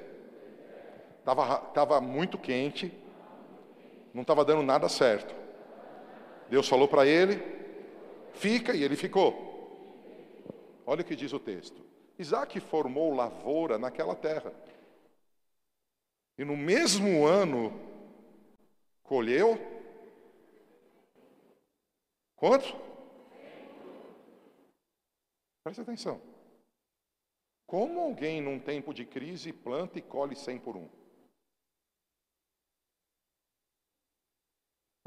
Estava tava muito quente, não estava dando nada certo. Deus falou para ele, fica, e ele ficou. Olha o que diz o texto. Isaac formou lavoura naquela terra. E no mesmo ano, colheu. Quanto? Preste atenção. Como alguém num tempo de crise planta e colhe cem por um?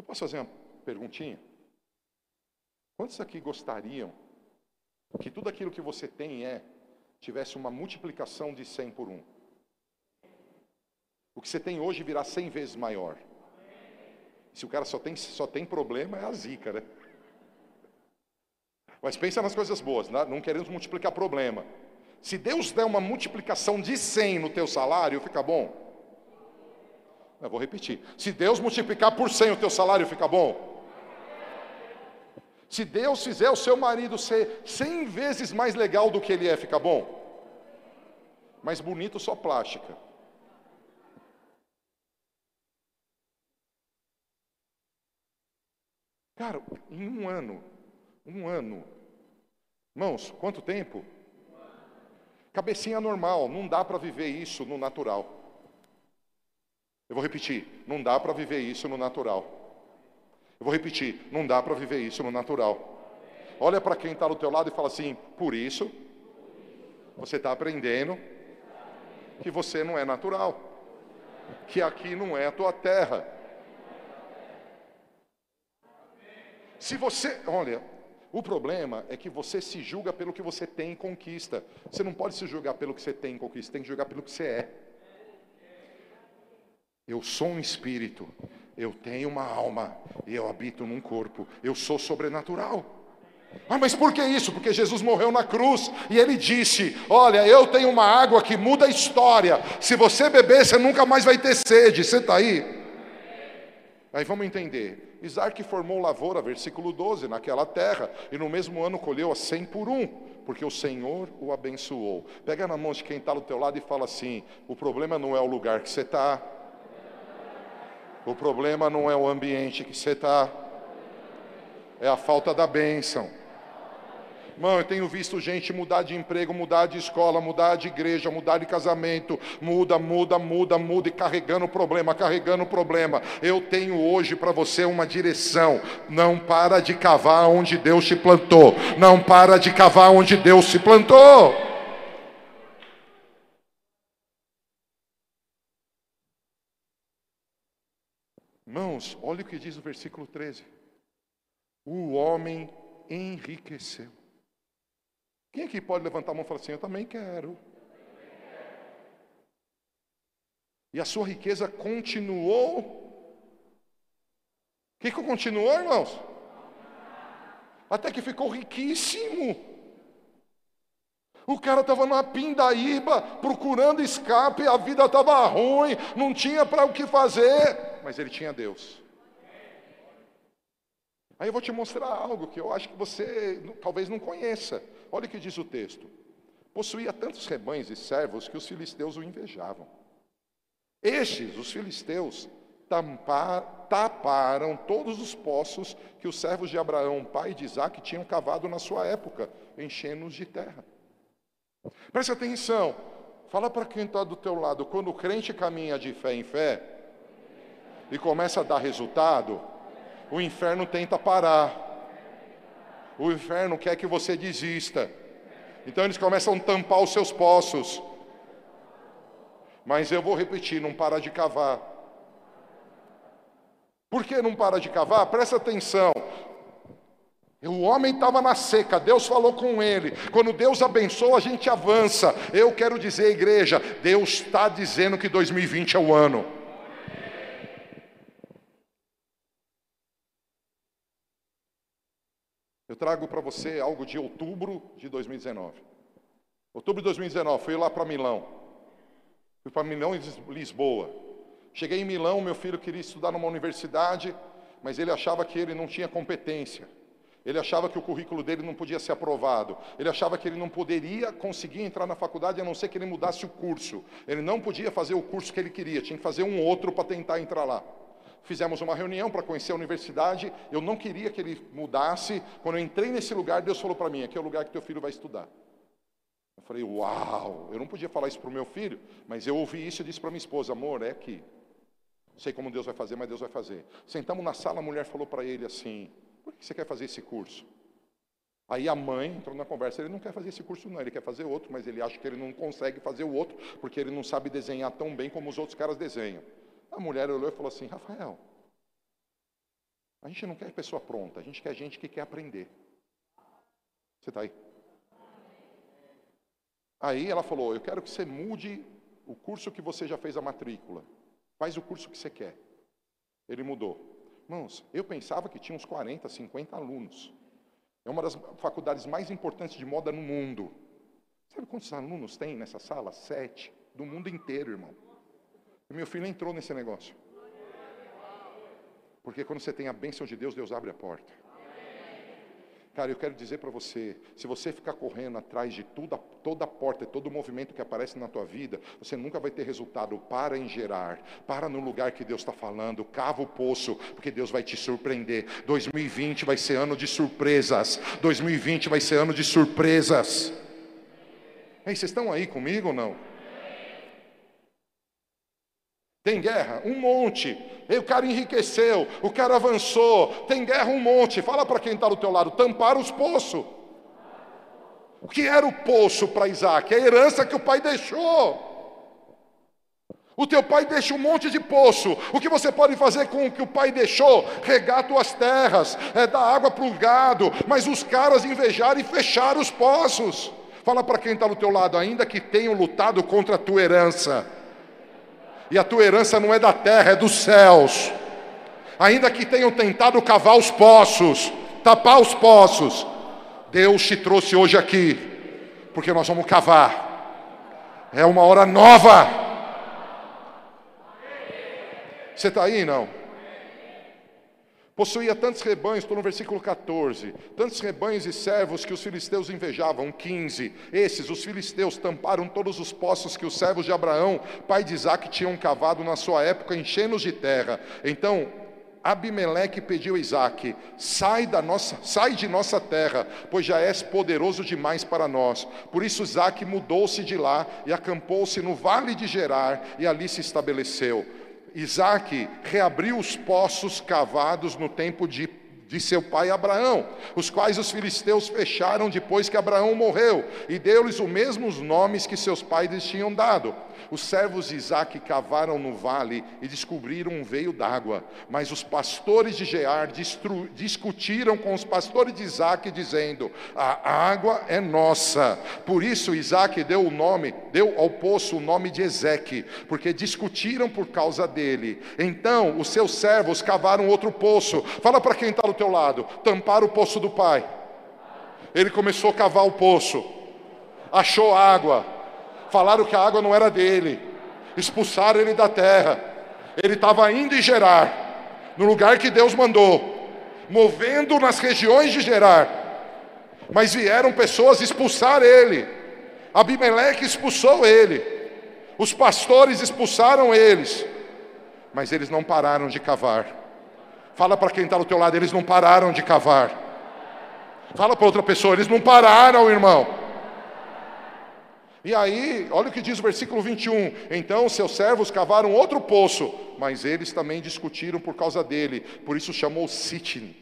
Eu posso fazer uma perguntinha? Quantos aqui gostariam que tudo aquilo que você tem é tivesse uma multiplicação de 100 por 1. O que você tem hoje virá 100 vezes maior. Se o cara só tem, só tem problema, é a zica, né? Mas pensa nas coisas boas, né? não queremos multiplicar problema. Se Deus der uma multiplicação de 100 no teu salário, fica bom? Eu vou repetir. Se Deus multiplicar por 100 o teu salário, fica bom? Se Deus fizer o seu marido ser 100 vezes mais legal do que ele é, fica bom? Mais bonito só plástica. Cara, em um ano, um ano, irmãos, quanto tempo? Cabecinha normal, não dá para viver isso no natural. Eu vou repetir, não dá para viver isso no natural. Eu vou repetir, não dá para viver isso no natural. Olha para quem está do teu lado e fala assim: por isso, você está aprendendo que você não é natural, que aqui não é a tua terra. Se você, olha, o problema é que você se julga pelo que você tem e conquista. Você não pode se julgar pelo que você tem e conquista, você tem que julgar pelo que você é. Eu sou um espírito, eu tenho uma alma e eu habito num corpo. Eu sou sobrenatural. Ah, mas por que isso? Porque Jesus morreu na cruz e ele disse: Olha, eu tenho uma água que muda a história. Se você beber, você nunca mais vai ter sede. Você está aí? Aí vamos entender. Isaac formou lavoura, versículo 12, naquela terra, e no mesmo ano colheu a cem por um, porque o Senhor o abençoou. Pega na mão de quem está do teu lado e fala assim: o problema não é o lugar que você está, o problema não é o ambiente que você está, é a falta da bênção. Irmão, eu tenho visto gente mudar de emprego, mudar de escola, mudar de igreja, mudar de casamento, muda, muda, muda, muda e carregando o problema, carregando o problema. Eu tenho hoje para você uma direção. Não para de cavar onde Deus te plantou. Não para de cavar onde Deus se plantou. Irmãos, olha o que diz o versículo 13. O homem enriqueceu. Quem aqui pode levantar a mão e falar assim: Eu também quero. E a sua riqueza continuou. O que, que continuou, irmãos? Até que ficou riquíssimo. O cara estava numa pindaíba, procurando escape, a vida estava ruim, não tinha para o que fazer, mas ele tinha Deus. Aí eu vou te mostrar algo que eu acho que você talvez não conheça. Olha o que diz o texto. Possuía tantos rebanhos e servos que os filisteus o invejavam. Estes, os filisteus, taparam todos os poços que os servos de Abraão, pai de Isaac, tinham cavado na sua época, enchendo-os de terra. Preste atenção, fala para quem está do teu lado, quando o crente caminha de fé em fé e começa a dar resultado, o inferno tenta parar. O inferno quer que você desista. Então eles começam a tampar os seus poços. Mas eu vou repetir: não para de cavar. Por que não para de cavar? Presta atenção. O homem estava na seca, Deus falou com ele. Quando Deus abençoa, a gente avança. Eu quero dizer, igreja, Deus está dizendo que 2020 é o ano. Eu trago para você algo de outubro de 2019. Outubro de 2019, fui lá para Milão. Fui para Milão e Lisboa. Cheguei em Milão, meu filho queria estudar numa universidade, mas ele achava que ele não tinha competência. Ele achava que o currículo dele não podia ser aprovado. Ele achava que ele não poderia conseguir entrar na faculdade a não ser que ele mudasse o curso. Ele não podia fazer o curso que ele queria, tinha que fazer um outro para tentar entrar lá fizemos uma reunião para conhecer a universidade. Eu não queria que ele mudasse. Quando eu entrei nesse lugar, Deus falou para mim: aqui é o lugar que teu filho vai estudar. Eu falei: uau! Eu não podia falar isso para o meu filho, mas eu ouvi isso e disse para minha esposa: amor, é aqui. Sei como Deus vai fazer, mas Deus vai fazer. Sentamos na sala, a mulher falou para ele assim: por que você quer fazer esse curso? Aí a mãe entrou na conversa, ele não quer fazer esse curso não, ele quer fazer outro, mas ele acha que ele não consegue fazer o outro, porque ele não sabe desenhar tão bem como os outros caras desenham. A mulher olhou e falou assim: Rafael, a gente não quer pessoa pronta, a gente quer gente que quer aprender. Você está aí? Aí ela falou: Eu quero que você mude o curso que você já fez a matrícula. Faz o curso que você quer. Ele mudou. Irmãos, eu pensava que tinha uns 40, 50 alunos. É uma das faculdades mais importantes de moda no mundo. Sabe quantos alunos tem nessa sala? Sete. Do mundo inteiro, irmão. E meu filho entrou nesse negócio. Porque quando você tem a bênção de Deus, Deus abre a porta. Cara, eu quero dizer para você, se você ficar correndo atrás de toda, toda porta, todo movimento que aparece na tua vida, você nunca vai ter resultado. Para em gerar, para no lugar que Deus está falando, cava o poço, porque Deus vai te surpreender. 2020 vai ser ano de surpresas. 2020 vai ser ano de surpresas. Ei, vocês estão aí comigo ou não? Tem guerra? Um monte. E o cara enriqueceu, o cara avançou. Tem guerra? Um monte. Fala para quem está do teu lado: tampar os poços. O que era o poço para Isaac? A herança que o pai deixou. O teu pai deixa um monte de poço. O que você pode fazer com o que o pai deixou? Regar tuas terras, é dar água para o gado. Mas os caras invejaram e fecharam os poços. Fala para quem está do teu lado, ainda que tenham lutado contra a tua herança e a tua herança não é da terra, é dos céus. Ainda que tenham tentado cavar os poços, tapar os poços, Deus te trouxe hoje aqui, porque nós vamos cavar. É uma hora nova. Você está aí, não? Possuía tantos rebanhos, estou no versículo 14, tantos rebanhos e servos que os filisteus invejavam, 15. Esses, os filisteus, tamparam todos os poços que os servos de Abraão, pai de Isaac, tinham cavado na sua época, enchendo-os de terra. Então, Abimeleque pediu a Isaac: sai, da nossa, sai de nossa terra, pois já és poderoso demais para nós. Por isso Isaac mudou-se de lá e acampou-se no vale de Gerar e ali se estabeleceu. Isaac reabriu os poços cavados no tempo de, de seu pai Abraão, os quais os filisteus fecharam depois que Abraão morreu, e deu-lhes os mesmos nomes que seus pais lhes tinham dado. Os servos de Isaac cavaram no vale e descobriram um veio d'água. Mas os pastores de Gear discutiram com os pastores de Isaac, dizendo: A água é nossa. Por isso Isaac deu o nome, deu ao poço o nome de Ezeque, porque discutiram por causa dele. Então os seus servos cavaram outro poço. Fala para quem está do teu lado: tampar o poço do pai. Ele começou a cavar o poço, achou água falaram que a água não era dele, expulsaram ele da terra. Ele estava indo em Gerar, no lugar que Deus mandou, movendo nas regiões de Gerar. Mas vieram pessoas expulsar ele. Abimeleque expulsou ele. Os pastores expulsaram eles. Mas eles não pararam de cavar. Fala para quem está do teu lado, eles não pararam de cavar. Fala para outra pessoa, eles não pararam, irmão. E aí, olha o que diz o versículo 21. Então seus servos cavaram outro poço, mas eles também discutiram por causa dele, por isso chamou Sitin.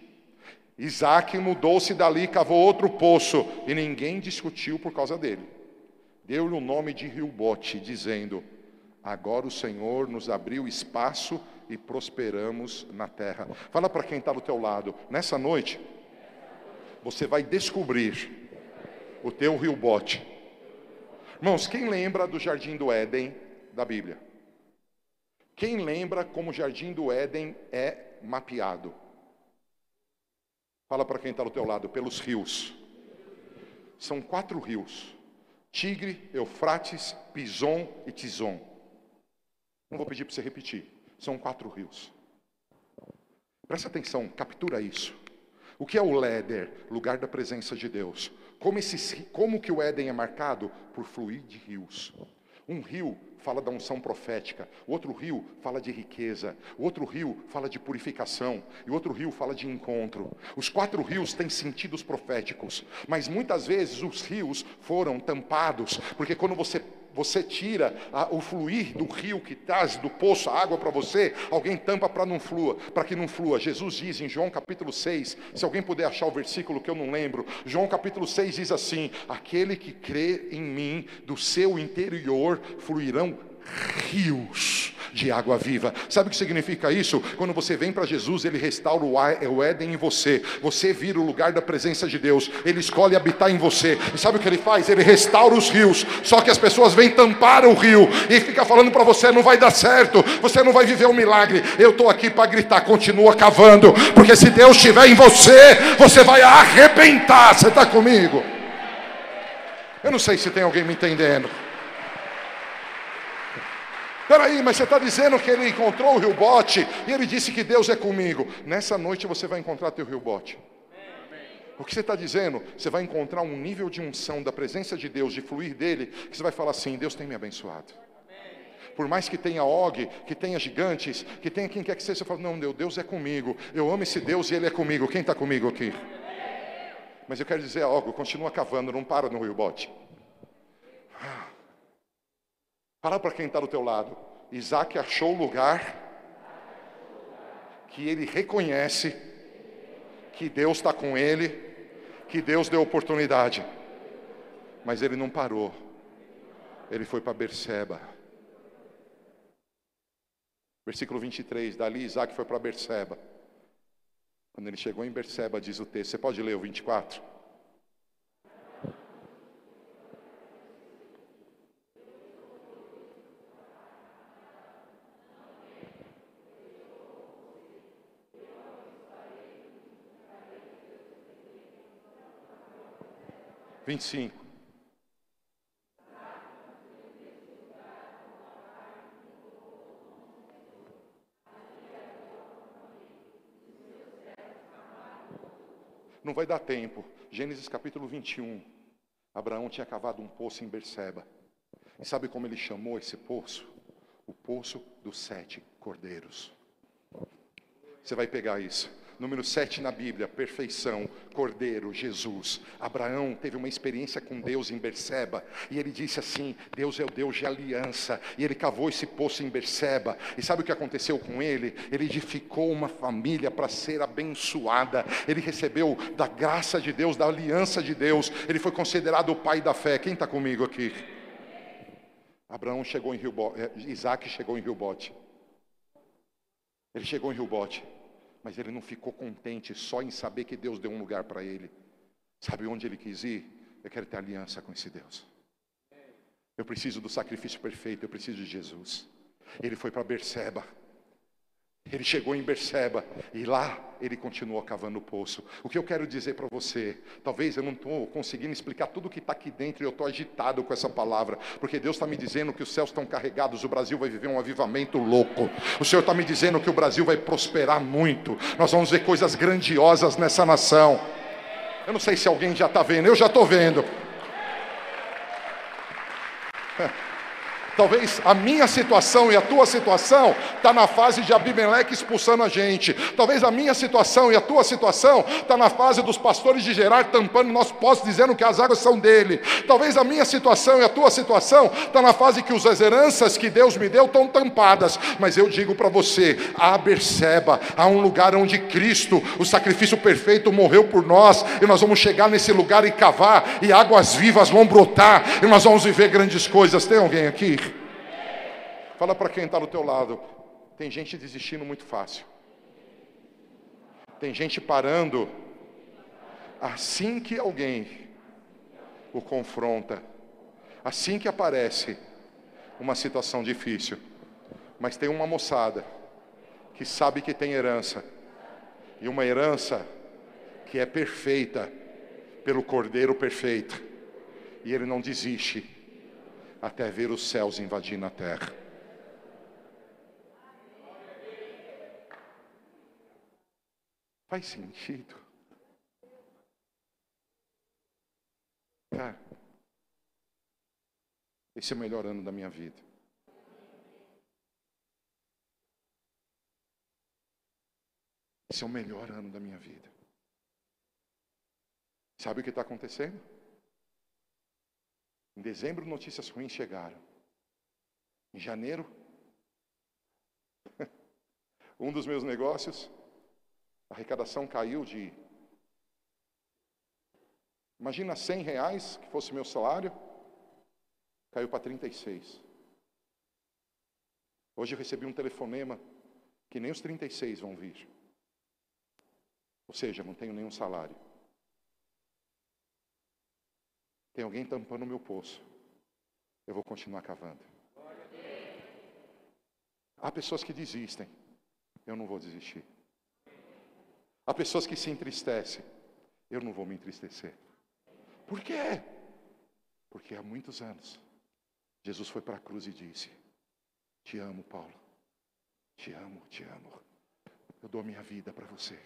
Isaac mudou-se dali, cavou outro poço, e ninguém discutiu por causa dele. Deu-lhe o nome de Rilbote, dizendo: Agora o Senhor nos abriu espaço e prosperamos na terra. Fala para quem está do teu lado, nessa noite, você vai descobrir o teu Rilbote Irmãos, quem lembra do jardim do Éden da Bíblia? Quem lembra como o jardim do Éden é mapeado? Fala para quem está do teu lado, pelos rios. São quatro rios: Tigre, Eufrates, Pison e Tison. Não vou pedir para você repetir. São quatro rios. Presta atenção, captura isso. O que é o Leder, lugar da presença de Deus? Como, esse, como que o Éden é marcado? Por fluir de rios. Um rio fala da unção profética, outro rio fala de riqueza, outro rio fala de purificação, e outro rio fala de encontro. Os quatro rios têm sentidos proféticos, mas muitas vezes os rios foram tampados, porque quando você você tira a, o fluir do rio que traz do poço a água para você, alguém tampa para não flua, para que não flua. Jesus diz em João capítulo 6, se alguém puder achar o versículo que eu não lembro, João capítulo 6 diz assim: Aquele que crê em mim, do seu interior fluirão rios, de água viva. Sabe o que significa isso? Quando você vem para Jesus, ele restaura o Éden em você. Você vira o lugar da presença de Deus. Ele escolhe habitar em você. E sabe o que ele faz? Ele restaura os rios. Só que as pessoas vêm tampar o rio e fica falando para você: não vai dar certo, você não vai viver um milagre. Eu estou aqui para gritar, continua cavando, porque se Deus estiver em você, você vai arrebentar. Você está comigo? Eu não sei se tem alguém me entendendo. Peraí, mas você está dizendo que ele encontrou o rio bote e ele disse que Deus é comigo. Nessa noite você vai encontrar teu rio bote. O que você está dizendo? Você vai encontrar um nível de unção da presença de Deus, de fluir dele, que você vai falar assim: Deus tem me abençoado. Por mais que tenha Og, que tenha gigantes, que tenha quem quer que seja, você fala: Não, Deus, Deus é comigo. Eu amo esse Deus e Ele é comigo. Quem está comigo aqui? Mas eu quero dizer algo, continua cavando, não para no rio bote. Fala para quem está do teu lado. Isaac achou o lugar que ele reconhece que Deus está com ele, que Deus deu oportunidade. Mas ele não parou. Ele foi para Berseba. Versículo 23, dali Isaac foi para Berseba. Quando ele chegou em Berseba, diz o texto, você pode ler o 24? Vinte e cinco. Não vai dar tempo. Gênesis capítulo 21. Abraão tinha cavado um poço em Berseba. E sabe como ele chamou esse poço? O poço dos sete cordeiros. Você vai pegar isso. Número 7 na Bíblia, perfeição, Cordeiro, Jesus. Abraão teve uma experiência com Deus em Berseba, e ele disse assim: Deus é o Deus de aliança. E ele cavou esse poço em Berseba. E sabe o que aconteceu com ele? Ele edificou uma família para ser abençoada. Ele recebeu da graça de Deus, da aliança de Deus. Ele foi considerado o pai da fé. Quem está comigo aqui? Abraão chegou em Rio eh, Isaac chegou em Rio Bote. Ele chegou em Rio Bote. Mas ele não ficou contente só em saber que Deus deu um lugar para ele. Sabe onde ele quis ir? Eu quero ter aliança com esse Deus. Eu preciso do sacrifício perfeito, eu preciso de Jesus. Ele foi para Berseba. Ele chegou em Berseba e lá ele continuou cavando o poço. O que eu quero dizer para você, talvez eu não estou conseguindo explicar tudo o que está aqui dentro e eu estou agitado com essa palavra, porque Deus está me dizendo que os céus estão carregados, o Brasil vai viver um avivamento louco. O Senhor está me dizendo que o Brasil vai prosperar muito. Nós vamos ver coisas grandiosas nessa nação. Eu não sei se alguém já está vendo, eu já estou vendo. Talvez a minha situação e a tua situação está na fase de Abimeleque expulsando a gente. Talvez a minha situação e a tua situação está na fase dos pastores de Gerar tampando nosso poço, dizendo que as águas são dele. Talvez a minha situação e a tua situação está na fase que as heranças que Deus me deu estão tampadas. Mas eu digo para você, a há um lugar onde Cristo, o sacrifício perfeito, morreu por nós, e nós vamos chegar nesse lugar e cavar, e águas vivas vão brotar, e nós vamos viver grandes coisas. Tem alguém aqui? Fala para quem está do teu lado. Tem gente desistindo muito fácil. Tem gente parando assim que alguém o confronta, assim que aparece uma situação difícil. Mas tem uma moçada que sabe que tem herança, e uma herança que é perfeita pelo Cordeiro perfeito, e ele não desiste até ver os céus invadindo a terra. Faz sentido? Cara, esse é o melhor ano da minha vida. Esse é o melhor ano da minha vida. Sabe o que está acontecendo? Em dezembro, notícias ruins chegaram. Em janeiro, um dos meus negócios a arrecadação caiu de. Imagina 100 reais, que fosse meu salário, caiu para 36. Hoje eu recebi um telefonema que nem os 36 vão vir. Ou seja, não tenho nenhum salário. Tem alguém tampando o meu poço. Eu vou continuar cavando. Há pessoas que desistem. Eu não vou desistir. Há pessoas que se entristecem. Eu não vou me entristecer. Por quê? Porque há muitos anos Jesus foi para a cruz e disse: Te amo, Paulo. Te amo, te amo. Eu dou minha vida para você.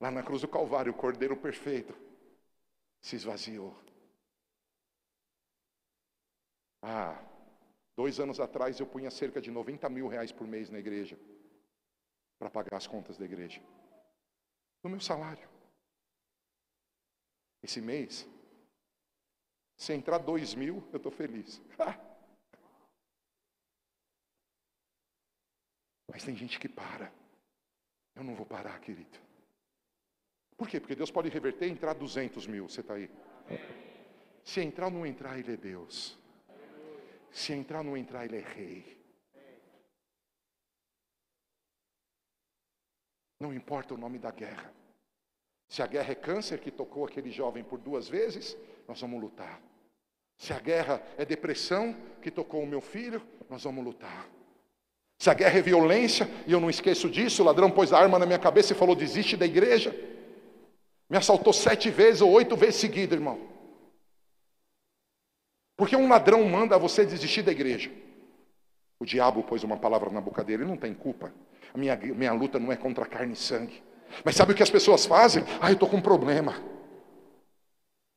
Lá na cruz do Calvário, o Cordeiro perfeito se esvaziou. Ah, dois anos atrás eu punha cerca de 90 mil reais por mês na igreja para pagar as contas da igreja. No meu salário. Esse mês, se entrar dois mil, eu estou feliz. Mas tem gente que para. Eu não vou parar, querido. Por quê? Porque Deus pode reverter e entrar 200 mil. Você está aí? Se entrar ou não entrar, Ele é Deus. Se entrar ou não entrar, Ele é Rei. Não importa o nome da guerra. Se a guerra é câncer, que tocou aquele jovem por duas vezes, nós vamos lutar. Se a guerra é depressão, que tocou o meu filho, nós vamos lutar. Se a guerra é violência, e eu não esqueço disso, o ladrão pôs a arma na minha cabeça e falou: desiste da igreja. Me assaltou sete vezes ou oito vezes seguidas, irmão. Porque um ladrão manda você desistir da igreja. O diabo pôs uma palavra na boca dele, ele não tem culpa. Minha, minha luta não é contra carne e sangue. Mas sabe o que as pessoas fazem? Ah, eu estou com um problema.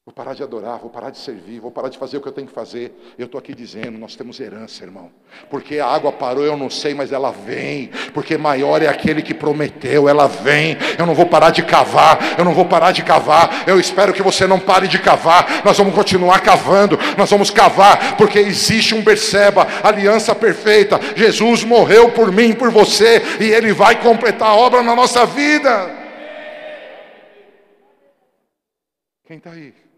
Vou parar de adorar, vou parar de servir, vou parar de fazer o que eu tenho que fazer. Eu estou aqui dizendo, nós temos herança, irmão. Porque a água parou, eu não sei, mas ela vem. Porque maior é aquele que prometeu, ela vem. Eu não vou parar de cavar, eu não vou parar de cavar. Eu espero que você não pare de cavar. Nós vamos continuar cavando, nós vamos cavar, porque existe um Berceba, aliança perfeita. Jesus morreu por mim, por você, e Ele vai completar a obra na nossa vida. Quem está aí?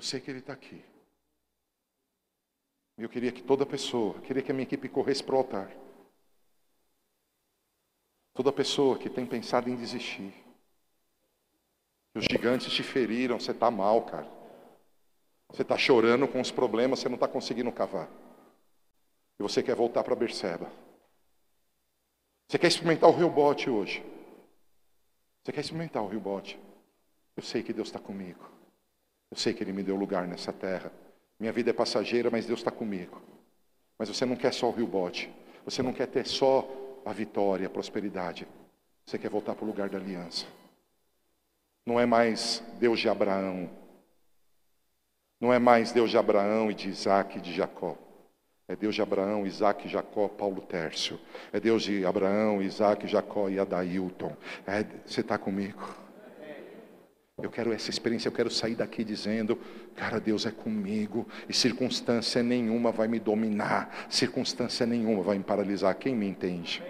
Eu sei que Ele está aqui. Eu queria que toda pessoa, queria que a minha equipe corresse para o altar. Toda pessoa que tem pensado em desistir. Os gigantes te feriram, você está mal, cara. Você está chorando com os problemas, você não está conseguindo cavar. E você quer voltar para Berseba. Você quer experimentar o rio bote hoje. Você quer experimentar o rio bote. Eu sei que Deus está comigo. Eu sei que Ele me deu lugar nessa terra. Minha vida é passageira, mas Deus está comigo. Mas você não quer só o rio bote. Você não quer ter só a vitória, a prosperidade. Você quer voltar para o lugar da aliança. Não é mais Deus de Abraão. Não é mais Deus de Abraão e de Isaac e de Jacó. É Deus de Abraão, Isaac, Jacó, Paulo Tércio. É Deus de Abraão, Isaac, Jacó e Adailton. É, você está comigo? Eu quero essa experiência, eu quero sair daqui dizendo, cara, Deus é comigo e circunstância nenhuma vai me dominar, circunstância nenhuma vai me paralisar. Quem me entende?